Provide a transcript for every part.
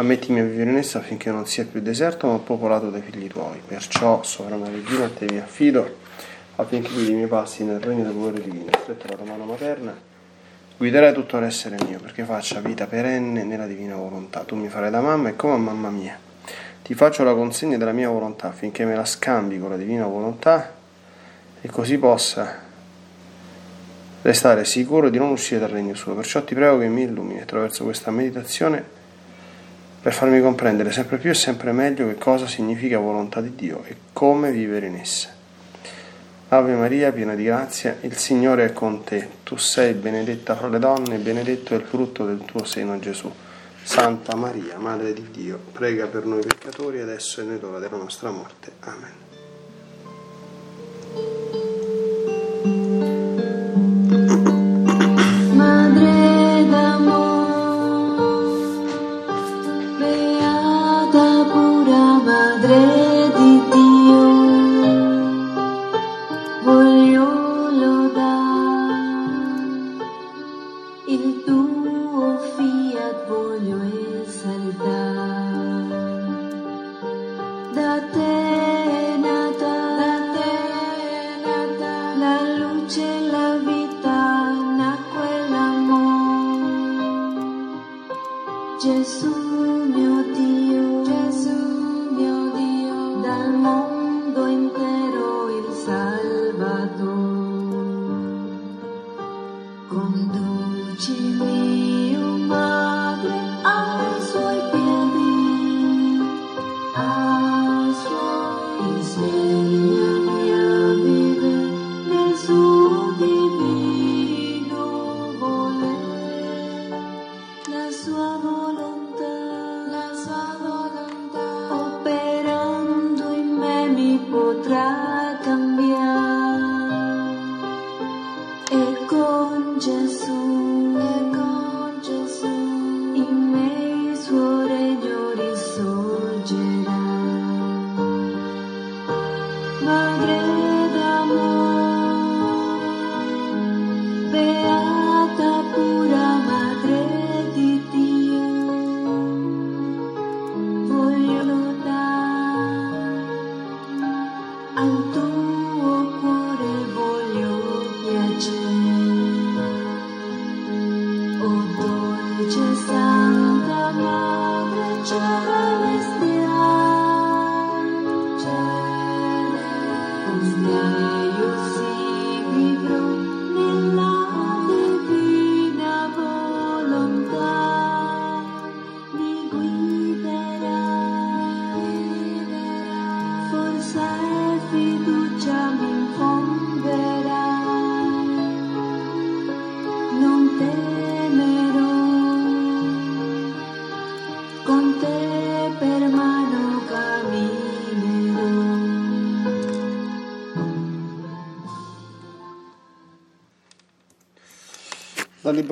ammettimi a vivere in essa affinché non sia più deserto ma popolato dai figli tuoi. Perciò, sovrana regina, a te mi affido affinché guidi i miei passi nel regno del volere divino. Stretta la tua mano materna, guiderai tutto l'essere mio perché faccia vita perenne nella divina volontà. Tu mi farai da mamma e come a mamma mia. Ti faccio la consegna della mia volontà affinché me la scambi con la divina volontà e così possa restare sicuro di non uscire dal regno suo. Perciò ti prego che mi illumini attraverso questa meditazione per farmi comprendere sempre più e sempre meglio che cosa significa volontà di Dio e come vivere in essa. Ave Maria, piena di grazia, il Signore è con te. Tu sei benedetta fra le donne e benedetto è il frutto del tuo seno, Gesù. Santa Maria, Madre di Dio, prega per noi peccatori adesso e nell'ora della nostra morte. Amen. salvato conducimi Just s-a îndemnat de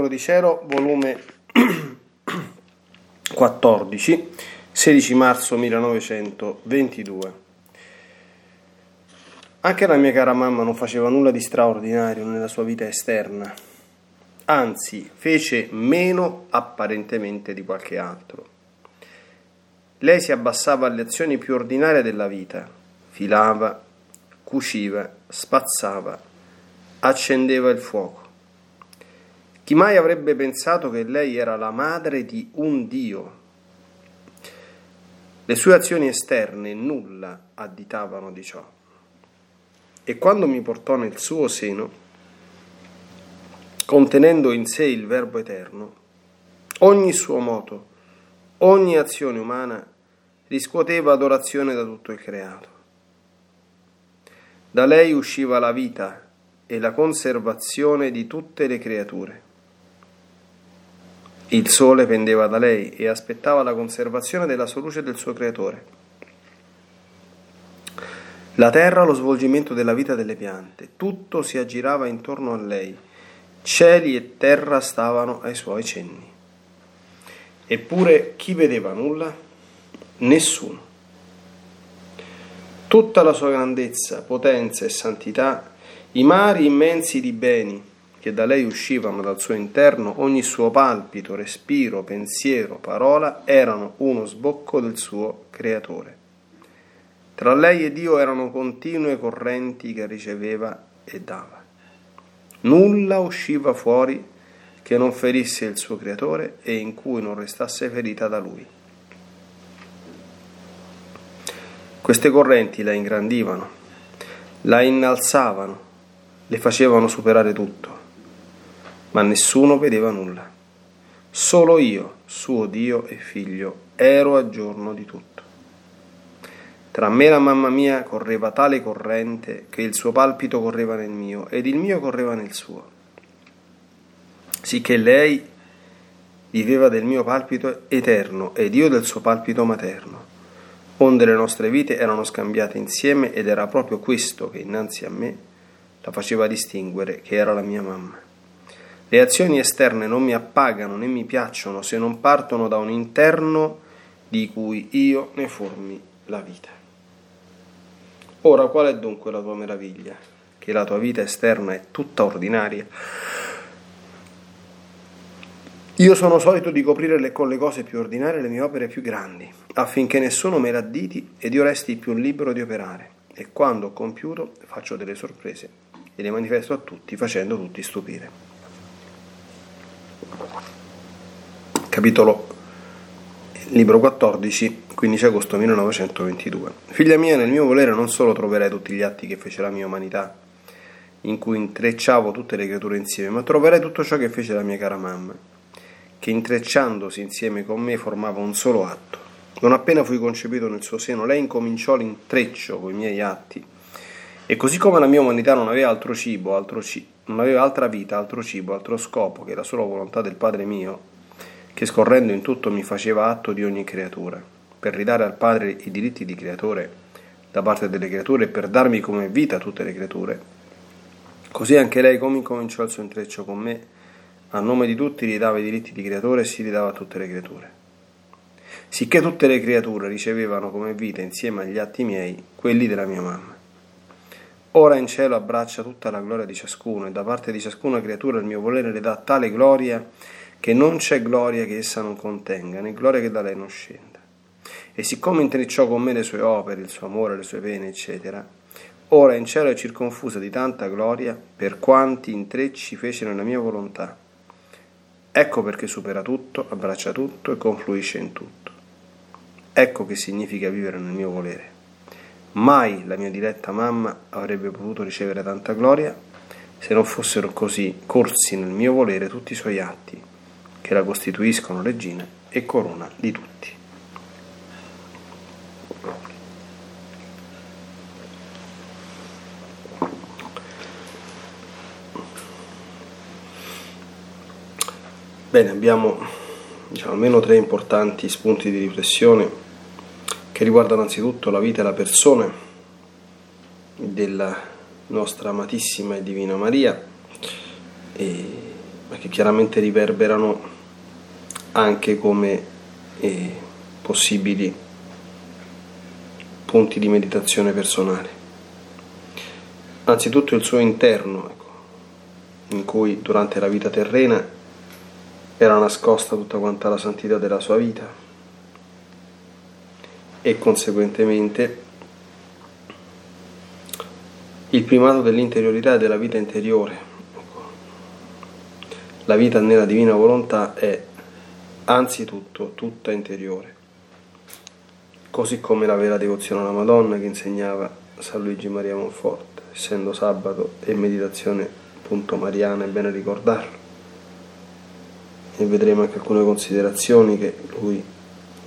Libro di Cielo, volume 14, 16 marzo 1922. Anche la mia cara mamma non faceva nulla di straordinario nella sua vita esterna, anzi fece meno apparentemente di qualche altro. Lei si abbassava alle azioni più ordinarie della vita, filava, cuciva, spazzava, accendeva il fuoco chi mai avrebbe pensato che lei era la madre di un Dio? Le sue azioni esterne nulla additavano di ciò. E quando mi portò nel suo seno, contenendo in sé il Verbo eterno, ogni suo moto, ogni azione umana riscuoteva adorazione da tutto il creato. Da lei usciva la vita e la conservazione di tutte le creature Il sole pendeva da lei e aspettava la conservazione della sua luce del suo creatore. La terra lo svolgimento della vita delle piante, tutto si aggirava intorno a lei, cieli e terra stavano ai suoi cenni. Eppure chi vedeva nulla? Nessuno. Tutta la sua grandezza, potenza e santità, i mari immensi di beni che da lei uscivano dal suo interno, ogni suo palpito, respiro, pensiero, parola, erano uno sbocco del suo creatore. Tra lei e Dio erano continue correnti che riceveva e dava. Nulla usciva fuori che non ferisse il suo creatore e in cui non restasse ferita da lui. Queste correnti la ingrandivano, la innalzavano, le facevano superare tutto, ma nessuno vedeva nulla. Solo io, suo Dio e figlio, ero a giorno di tutto. Tra me e la mamma mia correva tale corrente che il suo palpito correva nel mio ed il mio correva nel suo sicché lei viveva del mio palpito eterno ed io del suo palpito materno, onde le nostre vite erano scambiate insieme ed era proprio questo che innanzi a me la faceva distinguere che era la mia mamma. Le azioni esterne non mi appagano né mi piacciono se non partono da un interno di cui io ne formi la vita. Ora qual è dunque la tua meraviglia? Che la tua vita esterna è tutta ordinaria io sono solito di coprire con le cose più ordinarie le mie opere più grandi, affinché nessuno me l'additi ed io resti più libero di operare. E quando ho compiuto faccio delle sorprese e le manifesto a tutti, facendo tutti stupire. Capitolo Libro 14, 15 agosto 1922. Figlia mia, nel mio volere non solo troverai tutti gli atti che fece la mia umanità, in cui intrecciavo tutte le creature insieme, ma troverai tutto ciò che fece la mia cara mamma che intrecciandosi insieme con me formava un solo atto. Non appena fui concepito nel suo seno, lei incominciò l'intreccio con i miei atti. E così come la mia umanità non aveva altro cibo, altro ci- non aveva altra vita, altro cibo, altro scopo che la sola volontà del Padre mio, che scorrendo in tutto mi faceva atto di ogni creatura, per ridare al Padre i diritti di creatore da parte delle creature e per darmi come vita a tutte le creature, così anche lei come incominciò il suo intreccio con me, a nome di tutti ridava i diritti di creatore e si ridava a tutte le creature. Sicché tutte le creature ricevevano come vita insieme agli atti miei quelli della mia mamma. Ora in cielo abbraccia tutta la gloria di ciascuno e da parte di ciascuna creatura il mio volere le dà tale gloria che non c'è gloria che essa non contenga, né gloria che da lei non scenda. E siccome intrecciò con me le sue opere, il suo amore, le sue pene, eccetera, ora in cielo è circonfusa di tanta gloria per quanti intrecci fece nella mia volontà Ecco perché supera tutto, abbraccia tutto e confluisce in tutto. Ecco che significa vivere nel mio volere. Mai la mia diretta mamma avrebbe potuto ricevere tanta gloria se non fossero così corsi nel mio volere tutti i suoi atti, che la costituiscono regina e corona di tutti. Bene, abbiamo diciamo, almeno tre importanti spunti di riflessione che riguardano anzitutto la vita e la persona della nostra amatissima e divina Maria, e, ma che chiaramente riverberano anche come eh, possibili punti di meditazione personale. Anzitutto il suo interno, ecco, in cui durante la vita terrena era nascosta tutta quanta la santità della sua vita e conseguentemente il primato dell'interiorità e della vita interiore. La vita nella divina volontà è anzitutto tutta interiore, così come la vera devozione alla Madonna che insegnava San Luigi Maria Monforte, essendo sabato e meditazione appunto mariana, è bene ricordarlo e vedremo anche alcune considerazioni che lui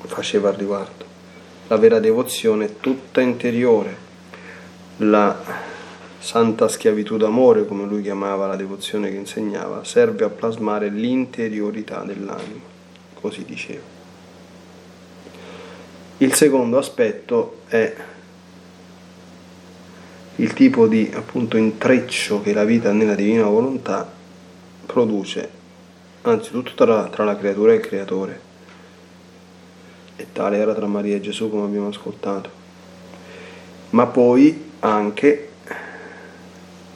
faceva al riguardo. La vera devozione è tutta interiore, la santa schiavitù d'amore, come lui chiamava la devozione che insegnava, serve a plasmare l'interiorità dell'anima, così diceva. Il secondo aspetto è il tipo di appunto intreccio che la vita nella divina volontà produce anzitutto tra, tra la creatura e il creatore e tale era tra Maria e Gesù come abbiamo ascoltato ma poi anche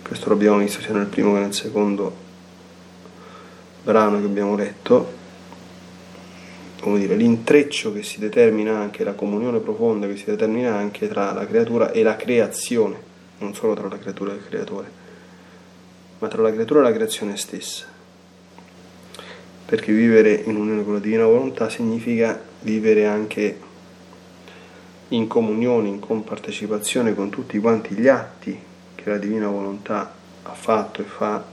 questo l'abbiamo visto sia nel primo che nel secondo brano che abbiamo letto come dire, l'intreccio che si determina anche, la comunione profonda che si determina anche tra la creatura e la creazione non solo tra la creatura e il creatore, ma tra la creatura e la creazione stessa. Perché vivere in unione con la divina volontà significa vivere anche in comunione, in compartecipazione con tutti quanti gli atti che la divina volontà ha fatto e fa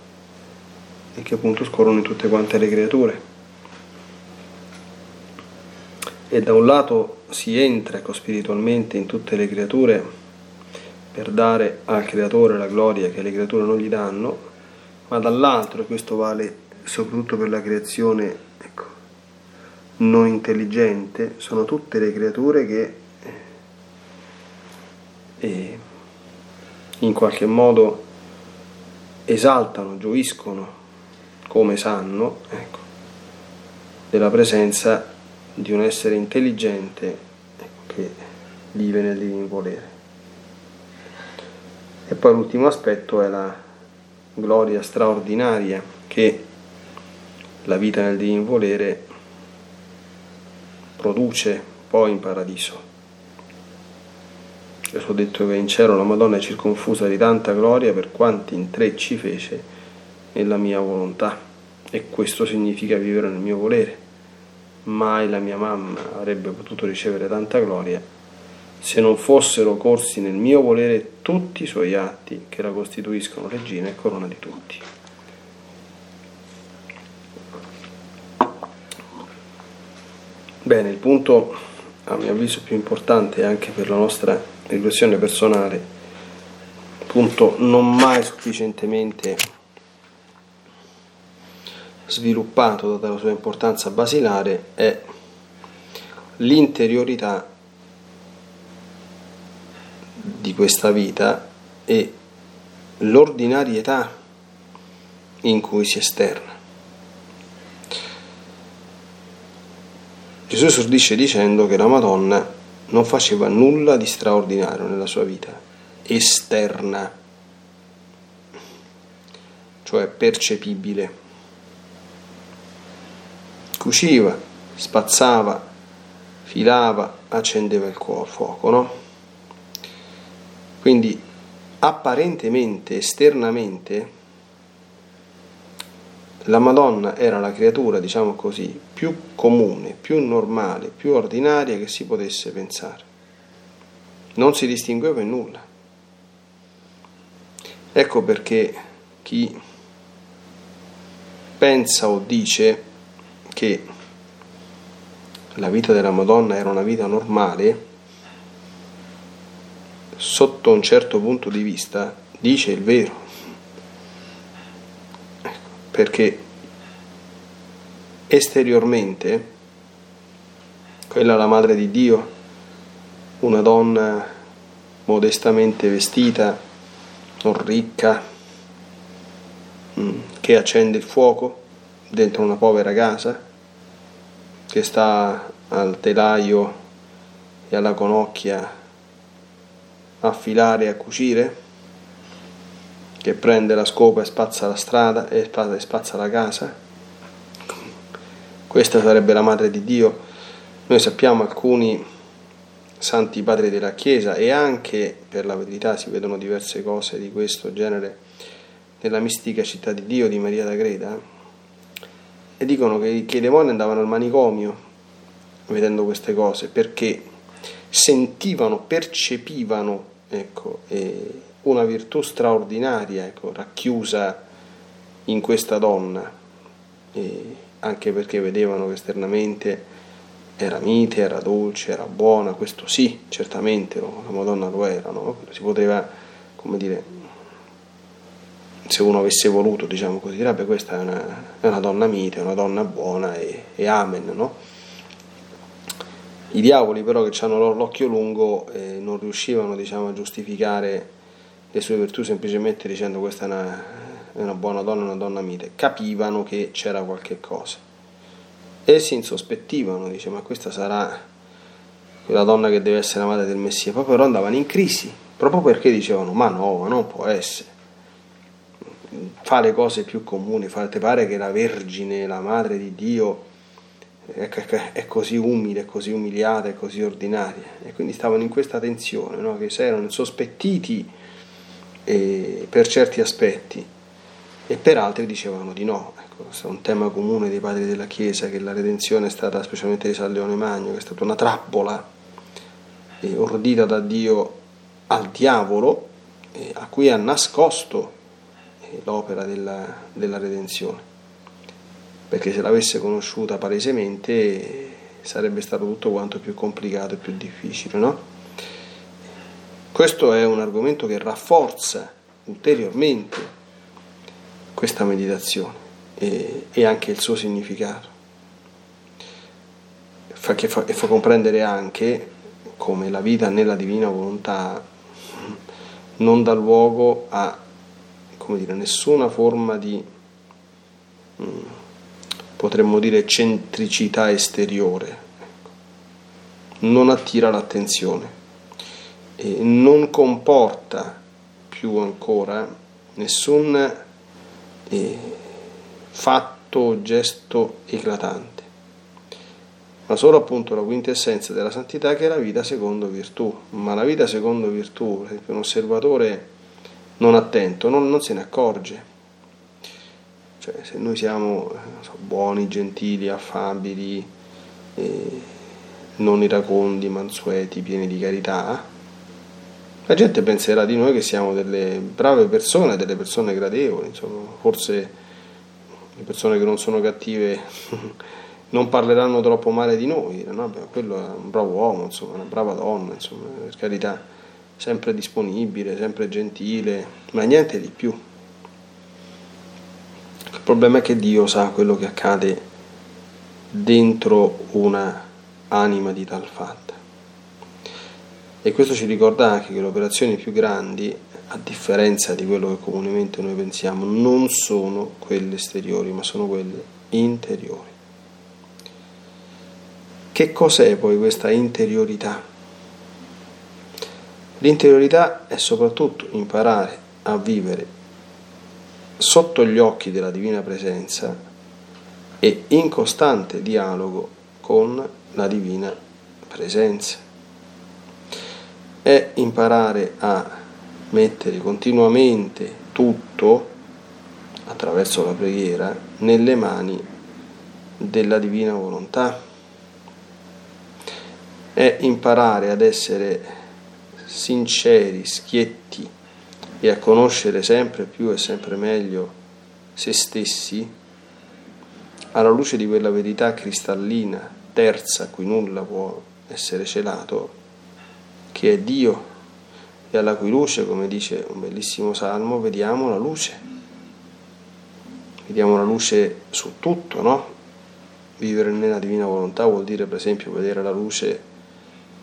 e che appunto scorrono in tutte quante le creature. E da un lato si entra ecco, spiritualmente in tutte le creature per dare al creatore la gloria che le creature non gli danno, ma dall'altro, e questo vale soprattutto per la creazione ecco, non intelligente, sono tutte le creature che eh, in qualche modo esaltano, gioiscono, come sanno, ecco, della presenza di un essere intelligente ecco, che vive nel divino volere. E poi l'ultimo aspetto è la gloria straordinaria che la vita nel divino volere produce poi in paradiso. Io ho detto che in cielo la Madonna è circonfusa di tanta gloria per quanti intrecci fece nella mia volontà e questo significa vivere nel mio volere. Mai la mia mamma avrebbe potuto ricevere tanta gloria se non fossero corsi nel mio volere tutti i suoi atti che la costituiscono regina e corona di tutti. Bene, il punto a mio avviso più importante anche per la nostra riflessione personale, punto non mai sufficientemente sviluppato data la sua importanza basilare, è l'interiorità di questa vita e l'ordinarietà in cui si esterna. Gesù esordisce dicendo che la Madonna non faceva nulla di straordinario nella sua vita, esterna, cioè percepibile. Cuciva, spazzava, filava, accendeva il fuoco, no? Quindi apparentemente, esternamente, la Madonna era la creatura, diciamo così, più comune, più normale, più ordinaria che si potesse pensare. Non si distingueva in nulla. Ecco perché chi pensa o dice che la vita della Madonna era una vita normale, sotto un certo punto di vista dice il vero, ecco, perché esteriormente quella la madre di Dio, una donna modestamente vestita, non ricca, mm, che accende il fuoco dentro una povera casa, che sta al telaio e alla conocchia a filare e a cucire, che prende la scopa e spazza la strada e spazza la casa. Questa sarebbe la madre di Dio. Noi sappiamo alcuni santi padri della Chiesa e anche per la verità si vedono diverse cose di questo genere nella mistica città di Dio di Maria da Greda e dicono che, che i demoni andavano al manicomio vedendo queste cose perché sentivano, percepivano ecco, una virtù straordinaria ecco, racchiusa in questa donna, anche perché vedevano che esternamente era mite, era dolce, era buona, questo sì, certamente la Madonna lo era, no? si poteva, come dire, se uno avesse voluto, diciamo così, direbbe questa è una, è una donna mite, è una donna buona e, e amen, no? I diavoli però che hanno l'occhio lungo eh, non riuscivano diciamo, a giustificare le sue virtù semplicemente dicendo questa è una, una buona donna, una donna mite, capivano che c'era qualche cosa e si insospettivano, dice ma questa sarà quella donna che deve essere la madre del Messia, poi però andavano in crisi, proprio perché dicevano ma no, ma non può essere fa le cose più comuni, fate pare che la Vergine, la Madre di Dio, è così umile, è così umiliata, è così ordinaria. E quindi stavano in questa tensione, no? che si erano sospettiti eh, per certi aspetti e per altri dicevano di no. Ecco, questo è un tema comune dei padri della Chiesa, che la redenzione è stata, specialmente di San Leone Magno, che è stata una trappola eh, ordita da Dio al diavolo, eh, a cui ha nascosto l'opera della, della redenzione, perché se l'avesse conosciuta palesemente sarebbe stato tutto quanto più complicato e più difficile. No? Questo è un argomento che rafforza ulteriormente questa meditazione e, e anche il suo significato. Fa, fa, e fa comprendere anche come la vita nella divina volontà non dà luogo a dire, nessuna forma di, mm, potremmo dire, centricità esteriore, non attira l'attenzione e non comporta più ancora nessun eh, fatto o gesto eclatante, ma solo appunto la quintessenza della santità che è la vita secondo virtù, ma la vita secondo virtù, un osservatore non attento, non, non se ne accorge. Cioè, se noi siamo so, buoni, gentili, affabili, eh, non iracondi, mansueti, pieni di carità, la gente penserà di noi che siamo delle brave persone, delle persone gradevoli, insomma, forse le persone che non sono cattive non parleranno troppo male di noi, no, beh, quello è un bravo uomo, insomma, una brava donna, insomma, per carità sempre disponibile, sempre gentile, ma niente di più. Il problema è che Dio sa quello che accade dentro una anima di tal fatta. E questo ci ricorda anche che le operazioni più grandi, a differenza di quello che comunemente noi pensiamo, non sono quelle esteriori, ma sono quelle interiori. Che cos'è poi questa interiorità? L'interiorità è soprattutto imparare a vivere sotto gli occhi della divina presenza e in costante dialogo con la divina presenza. È imparare a mettere continuamente tutto attraverso la preghiera nelle mani della divina volontà. È imparare ad essere sinceri, schietti e a conoscere sempre più e sempre meglio se stessi, alla luce di quella verità cristallina, terza, a cui nulla può essere celato, che è Dio e alla cui luce, come dice un bellissimo salmo, vediamo la luce. Vediamo la luce su tutto, no? Vivere nella divina volontà vuol dire, per esempio, vedere la luce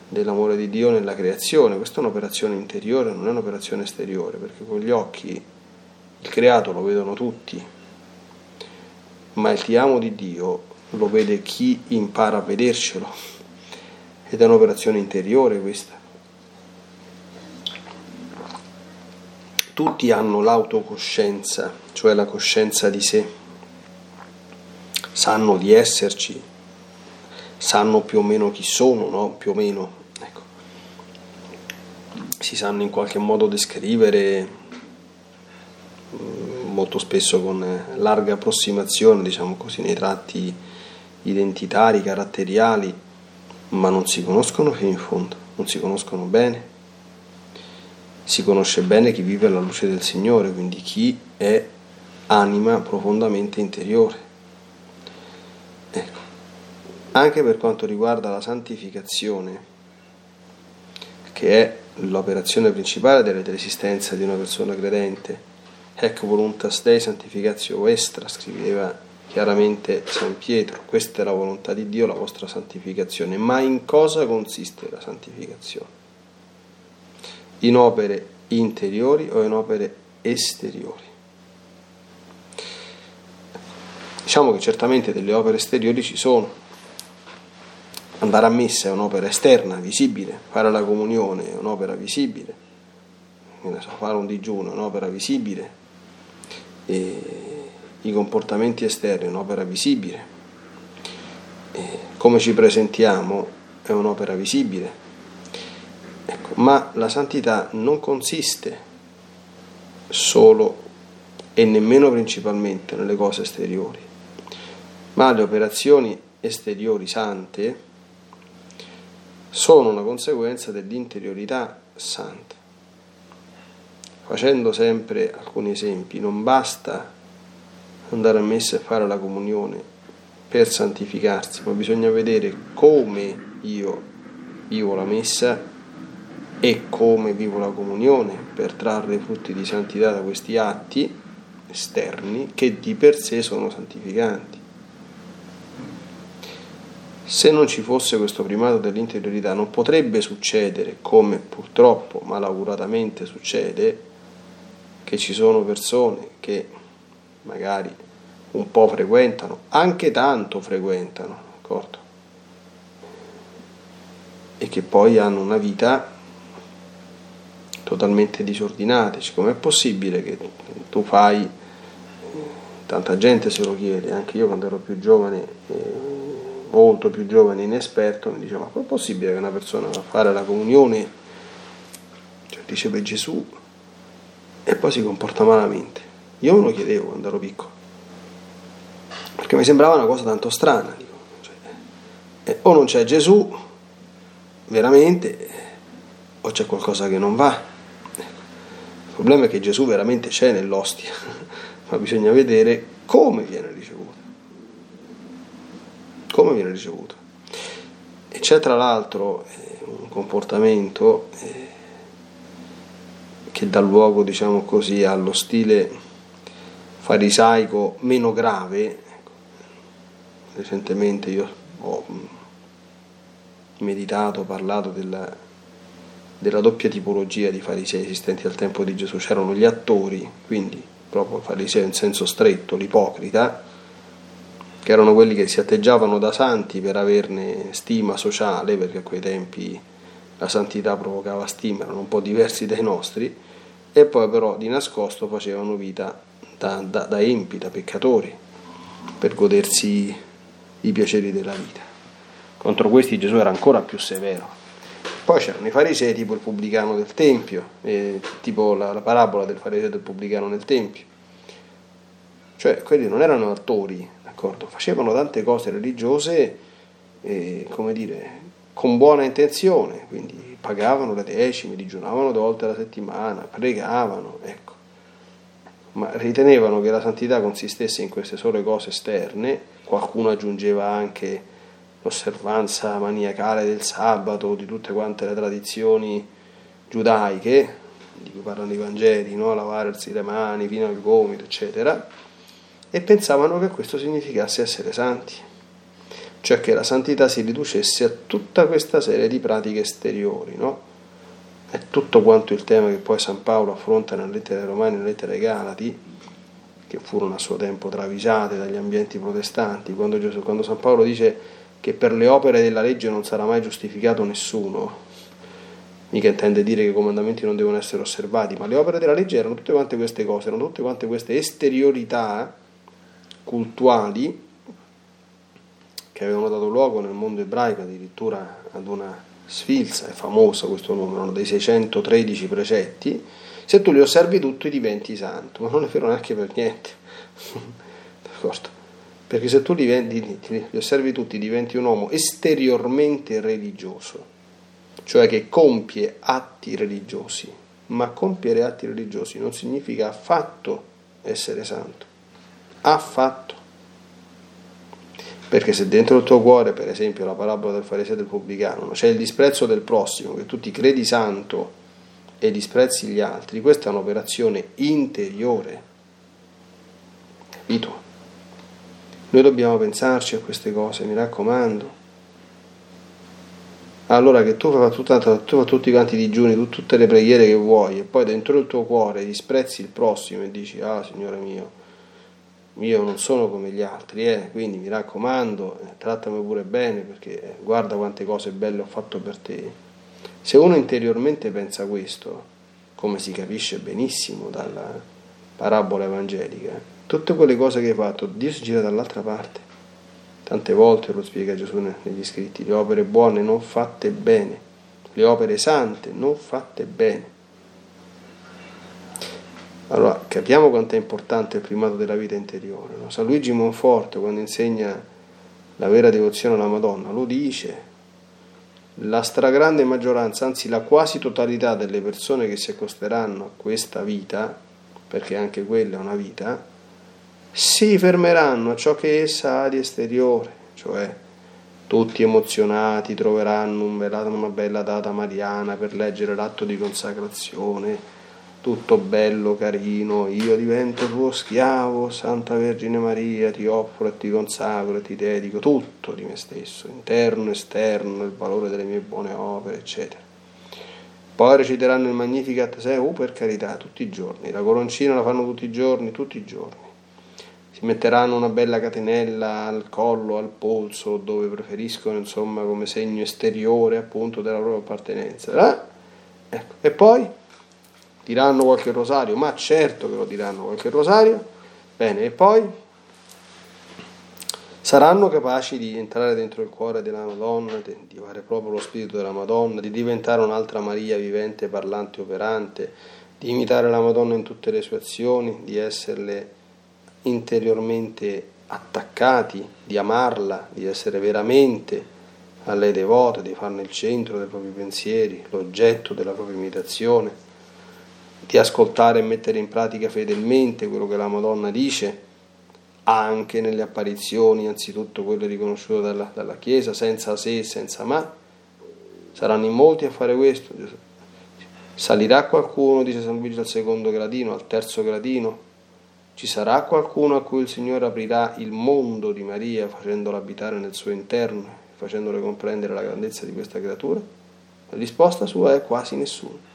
dell'amore di Dio nella creazione. Questa è un'operazione interiore, non è un'operazione esteriore, perché con gli occhi il creato lo vedono tutti, ma il ti amo di Dio lo vede chi impara a vedercelo. Ed è un'operazione interiore questa. Tutti hanno l'autocoscienza, cioè la coscienza di sé, sanno di esserci, sanno più o meno chi sono, no? più o meno, si sanno in qualche modo descrivere mm, molto spesso con larga approssimazione, diciamo così, nei tratti identitari, caratteriali, ma non si conoscono fino in fondo, non si conoscono bene. Si conosce bene chi vive alla luce del Signore, quindi chi è anima profondamente interiore. Ecco. Anche per quanto riguarda la santificazione, che è l'operazione principale dell'esistenza di una persona credente, ec voluntas Dei santificatio estra, scriveva chiaramente San Pietro, questa è la volontà di Dio, la vostra santificazione. Ma in cosa consiste la santificazione? In opere interiori o in opere esteriori? Diciamo che certamente delle opere esteriori ci sono. Andare a messa è un'opera esterna, visibile, fare la comunione è un'opera visibile, fare un digiuno è un'opera visibile. E i comportamenti esterni è un'opera visibile, e come ci presentiamo è un'opera visibile, ecco, ma la santità non consiste solo e nemmeno principalmente nelle cose esteriori, ma le operazioni esteriori sante sono una conseguenza dell'interiorità santa. Facendo sempre alcuni esempi, non basta andare a messa e fare la comunione per santificarsi, ma bisogna vedere come io vivo la messa e come vivo la comunione per trarre frutti di santità da questi atti esterni che di per sé sono santificanti. Se non ci fosse questo primato dell'interiorità non potrebbe succedere, come purtroppo malauguratamente succede, che ci sono persone che magari un po' frequentano, anche tanto frequentano, d'accordo? E che poi hanno una vita totalmente disordinata. Com'è possibile che tu fai, tanta gente se lo chiede, anche io quando ero più giovane, eh, molto più giovane, inesperto, mi diceva, ma com'è possibile che una persona va a fare la comunione, cioè riceve Gesù e poi si comporta malamente? Io me lo chiedevo quando ero piccolo, perché mi sembrava una cosa tanto strana. Dico, cioè, eh, o non c'è Gesù, veramente, o c'è qualcosa che non va. Il problema è che Gesù veramente c'è nell'ostia, ma bisogna vedere come viene ricevuto. Come viene ricevuto. E c'è tra l'altro eh, un comportamento eh, che dà luogo, diciamo così, allo stile farisaico meno grave, ecco, recentemente io ho meditato, parlato della, della doppia tipologia di farisei esistenti al tempo di Gesù, c'erano gli attori, quindi proprio fariseo in senso stretto, l'ipocrita, che erano quelli che si atteggiavano da santi per averne stima sociale, perché a quei tempi la santità provocava stima, erano un po' diversi dai nostri, e poi però di nascosto facevano vita da, da, da empi, da peccatori, per godersi i piaceri della vita. Contro questi Gesù era ancora più severo. Poi c'erano i farisei tipo il pubblicano del Tempio, eh, tipo la, la parabola del fariseo del pubblicano nel Tempio. Cioè quelli non erano attori, d'accordo? Facevano tante cose religiose, eh, come dire, con buona intenzione, quindi pagavano le decime, digiunavano due volte alla settimana, pregavano, ecco ma ritenevano che la santità consistesse in queste sole cose esterne, qualcuno aggiungeva anche l'osservanza maniacale del sabato, di tutte quante le tradizioni giudaiche, di cui parlano i Vangeli, no? lavarsi le mani fino al gomito, eccetera, e pensavano che questo significasse essere santi, cioè che la santità si riducesse a tutta questa serie di pratiche esteriori, no? è tutto quanto il tema che poi San Paolo affronta nelle lettere ai Romani e nelle lettere Galati, che furono a suo tempo travisate dagli ambienti protestanti, quando, Gesù, quando San Paolo dice che per le opere della legge non sarà mai giustificato nessuno, mica intende dire che i comandamenti non devono essere osservati, ma le opere della legge erano tutte quante queste cose, erano tutte quante queste esteriorità cultuali che avevano dato luogo nel mondo ebraico addirittura ad una sfilza, è famoso questo numero, uno dei 613 precetti, se tu li osservi tutti diventi santo, ma non è vero neanche per niente. D'accordo? Perché se tu li, li, li osservi tutti diventi un uomo esteriormente religioso, cioè che compie atti religiosi, ma compiere atti religiosi non significa affatto essere santo, affatto. Perché se dentro il tuo cuore, per esempio la parabola del fariseo del pubblicano, c'è il disprezzo del prossimo, che tu ti credi santo e disprezzi gli altri, questa è un'operazione interiore. Capito? Noi dobbiamo pensarci a queste cose, mi raccomando. Allora che tu fai, tutta, tu fai tutti quanti i digiuni, tu, tutte le preghiere che vuoi e poi dentro il tuo cuore disprezzi il prossimo e dici, ah Signore mio, io non sono come gli altri, eh, quindi mi raccomando, eh, trattami pure bene perché eh, guarda quante cose belle ho fatto per te. Se uno interiormente pensa questo, come si capisce benissimo dalla parabola evangelica, tutte quelle cose che hai fatto, Dio si gira dall'altra parte. Tante volte lo spiega Gesù negli scritti, le opere buone non fatte bene, le opere sante non fatte bene. Allora, capiamo quanto è importante il primato della vita interiore. No? San Luigi Monforte, quando insegna la vera devozione alla Madonna, lo dice. La stragrande maggioranza, anzi la quasi totalità delle persone che si accosteranno a questa vita, perché anche quella è una vita, si fermeranno a ciò che essa ha di esteriore, cioè tutti emozionati troveranno una bella data mariana per leggere l'atto di consacrazione tutto bello, carino, io divento tuo schiavo, Santa Vergine Maria, ti offro e ti consacro e ti dedico tutto di me stesso, interno, esterno, il valore delle mie buone opere, eccetera. Poi reciteranno il Magnificat se, uh, per carità, tutti i giorni, la coroncina la fanno tutti i giorni, tutti i giorni. Si metteranno una bella catenella al collo, al polso, dove preferiscono, insomma, come segno esteriore appunto della loro appartenenza. Eh? Ecco. E poi? Diranno qualche rosario? Ma certo che lo diranno qualche rosario. Bene, e poi saranno capaci di entrare dentro il cuore della Madonna, di fare proprio lo spirito della Madonna, di diventare un'altra Maria vivente, parlante, operante, di imitare la Madonna in tutte le sue azioni, di esserle interiormente attaccati, di amarla, di essere veramente a lei devote, di farne il centro dei propri pensieri, l'oggetto della propria imitazione di ascoltare e mettere in pratica fedelmente quello che la Madonna dice, anche nelle apparizioni, anzitutto quello riconosciuto dalla, dalla Chiesa, senza se e senza ma. Saranno in molti a fare questo. Salirà qualcuno, dice San Luigi, al secondo gradino, al terzo gradino. Ci sarà qualcuno a cui il Signore aprirà il mondo di Maria facendolo abitare nel suo interno, facendole comprendere la grandezza di questa creatura? La risposta sua è quasi nessuno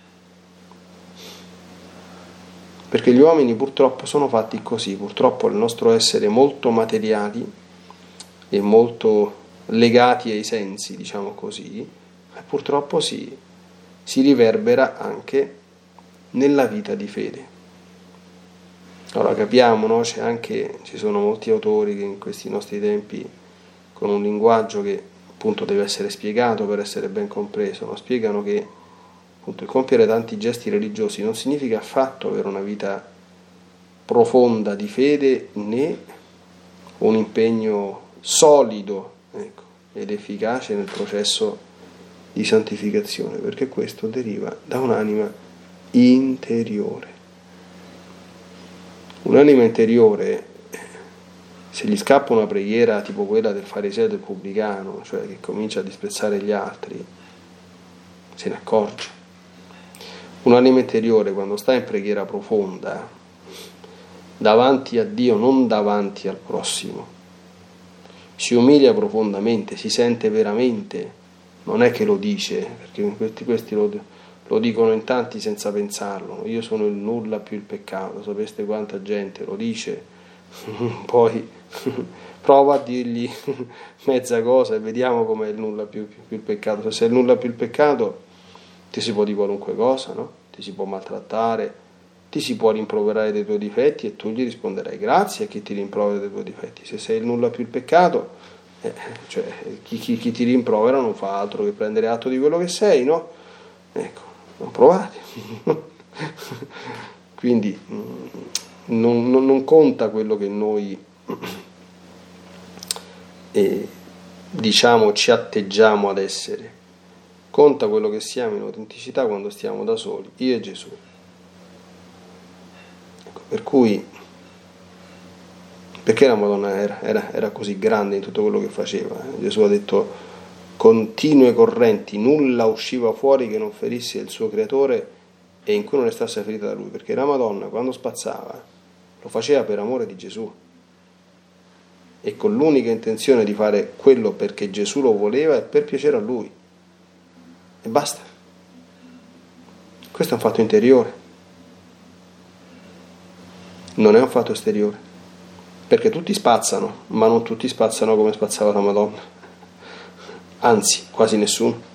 perché gli uomini purtroppo sono fatti così, purtroppo il nostro essere molto materiali e molto legati ai sensi, diciamo così, purtroppo si, si riverbera anche nella vita di fede. Allora capiamo, no? Anche, ci sono molti autori che in questi nostri tempi, con un linguaggio che appunto deve essere spiegato per essere ben compreso, no? spiegano che Appunto, compiere tanti gesti religiosi non significa affatto avere una vita profonda di fede né un impegno solido ecco, ed efficace nel processo di santificazione, perché questo deriva da un'anima interiore. Un'anima interiore, se gli scappa una preghiera tipo quella del fariseo del pubblicano, cioè che comincia a disprezzare gli altri, se ne accorge. Un'anima interiore quando sta in preghiera profonda, davanti a Dio, non davanti al prossimo, si umilia profondamente, si sente veramente, non è che lo dice, perché questi, questi lo, lo dicono in tanti senza pensarlo, io sono il nulla più il peccato, sapeste quanta gente lo dice, poi prova a dirgli mezza cosa e vediamo com'è il nulla più, più, più il peccato, se è il nulla più il peccato ti si può dire qualunque cosa, no? ti si può maltrattare, ti si può rimproverare dei tuoi difetti e tu gli risponderai grazie a chi ti rimprovera dei tuoi difetti. Se sei il nulla più il peccato, eh, cioè, chi, chi, chi, ti rimprovera non fa altro che prendere atto di quello che sei, no? Ecco, non provate. Quindi mm, non, non, non, conta quello che noi eh, diciamo ci atteggiamo ad essere Conta quello che siamo in autenticità quando stiamo da soli, io e Gesù. Ecco, per cui, perché la Madonna era, era, era, così grande in tutto quello che faceva? Gesù ha detto continue correnti, nulla usciva fuori che non ferisse il suo creatore e in cui non restasse ferita da lui, perché la Madonna quando spazzava lo faceva per amore di Gesù e con l'unica intenzione di fare quello perché Gesù lo voleva e per piacere a lui. E basta. Questo è un fatto interiore, non è un fatto esteriore, perché tutti spazzano, ma non tutti spazzano come spazzava la Madonna, anzi quasi nessuno.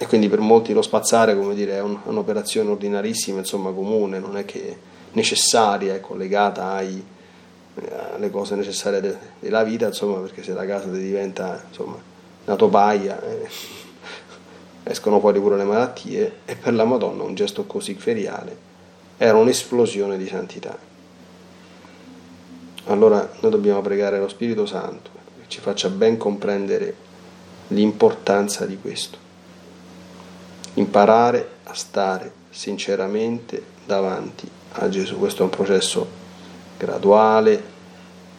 E quindi per molti lo spazzare, dire, è un, un'operazione ordinarissima, insomma comune, non è che necessaria, è collegata ai, alle cose necessarie de, della vita, insomma, perché se la casa ti diventa insomma, una topaia... Eh, escono fuori pure le malattie e per la Madonna un gesto così feriale era un'esplosione di santità. Allora noi dobbiamo pregare lo Spirito Santo ci faccia ben comprendere l'importanza di questo. Imparare a stare sinceramente davanti a Gesù. Questo è un processo graduale,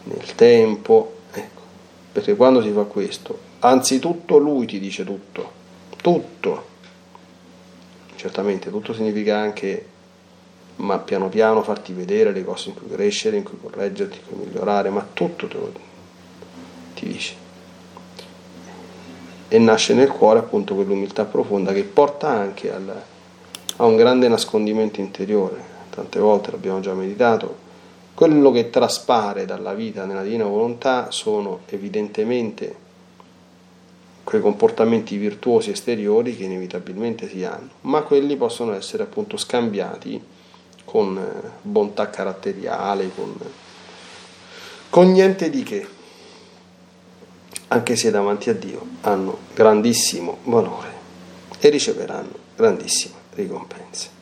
nel tempo, ecco, perché quando si fa questo, anzitutto Lui ti dice tutto tutto. Certamente tutto significa anche, ma piano piano farti vedere le cose in cui crescere, in cui correggerti, in cui migliorare, ma tutto te lo ti dice. E nasce nel cuore appunto quell'umiltà profonda che porta anche al, a un grande nascondimento interiore. Tante volte l'abbiamo già meditato. Quello che traspare dalla vita nella divina volontà sono evidentemente quei comportamenti virtuosi esteriori che inevitabilmente si hanno, ma quelli possono essere appunto scambiati con eh, bontà caratteriale, con, con niente di che, anche se davanti a Dio hanno grandissimo valore e riceveranno grandissime ricompense.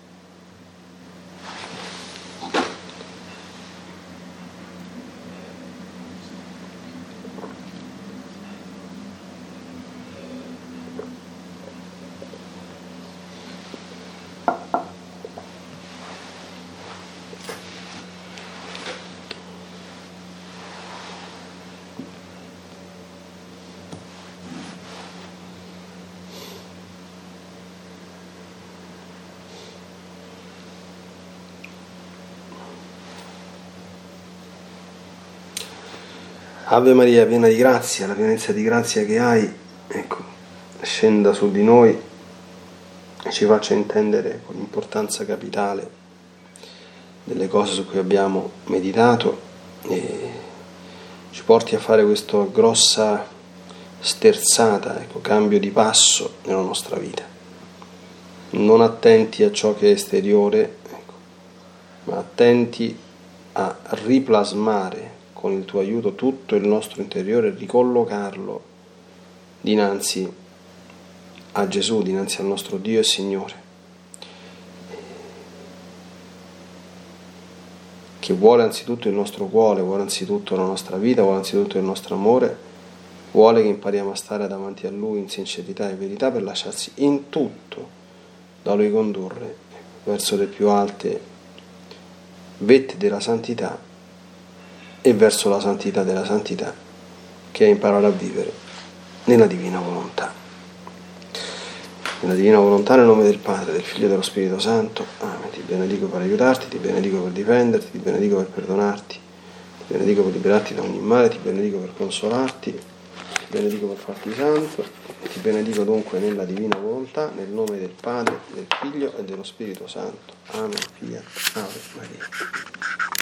Ave Maria, piena di grazia, la pienezza di grazia che hai, ecco, scenda su di noi e ci faccia intendere con l'importanza capitale delle cose su cui abbiamo meditato e ci porti a fare questa grossa sterzata, ecco, cambio di passo nella nostra vita. Non attenti a ciò che è esteriore, ecco, ma attenti a riplasmare con il tuo aiuto tutto il nostro interiore, ricollocarlo dinanzi a Gesù, dinanzi al nostro Dio e Signore, che vuole anzitutto il nostro cuore, vuole anzitutto la nostra vita, vuole anzitutto il nostro amore, vuole che impariamo a stare davanti a Lui in sincerità e verità per lasciarsi in tutto da Lui condurre verso le più alte vette della santità e verso la santità della santità, che è imparare a vivere nella divina volontà. Nella divina volontà, nel nome del Padre, del Figlio e dello Spirito Santo. Amen. Ti benedico per aiutarti, ti benedico per difenderti, ti benedico per perdonarti, ti benedico per liberarti da ogni male, ti benedico per consolarti, ti benedico per farti santo, ti benedico dunque nella divina volontà, nel nome del Padre, del Figlio e dello Spirito Santo. Amen. Fiat. Ave Maria.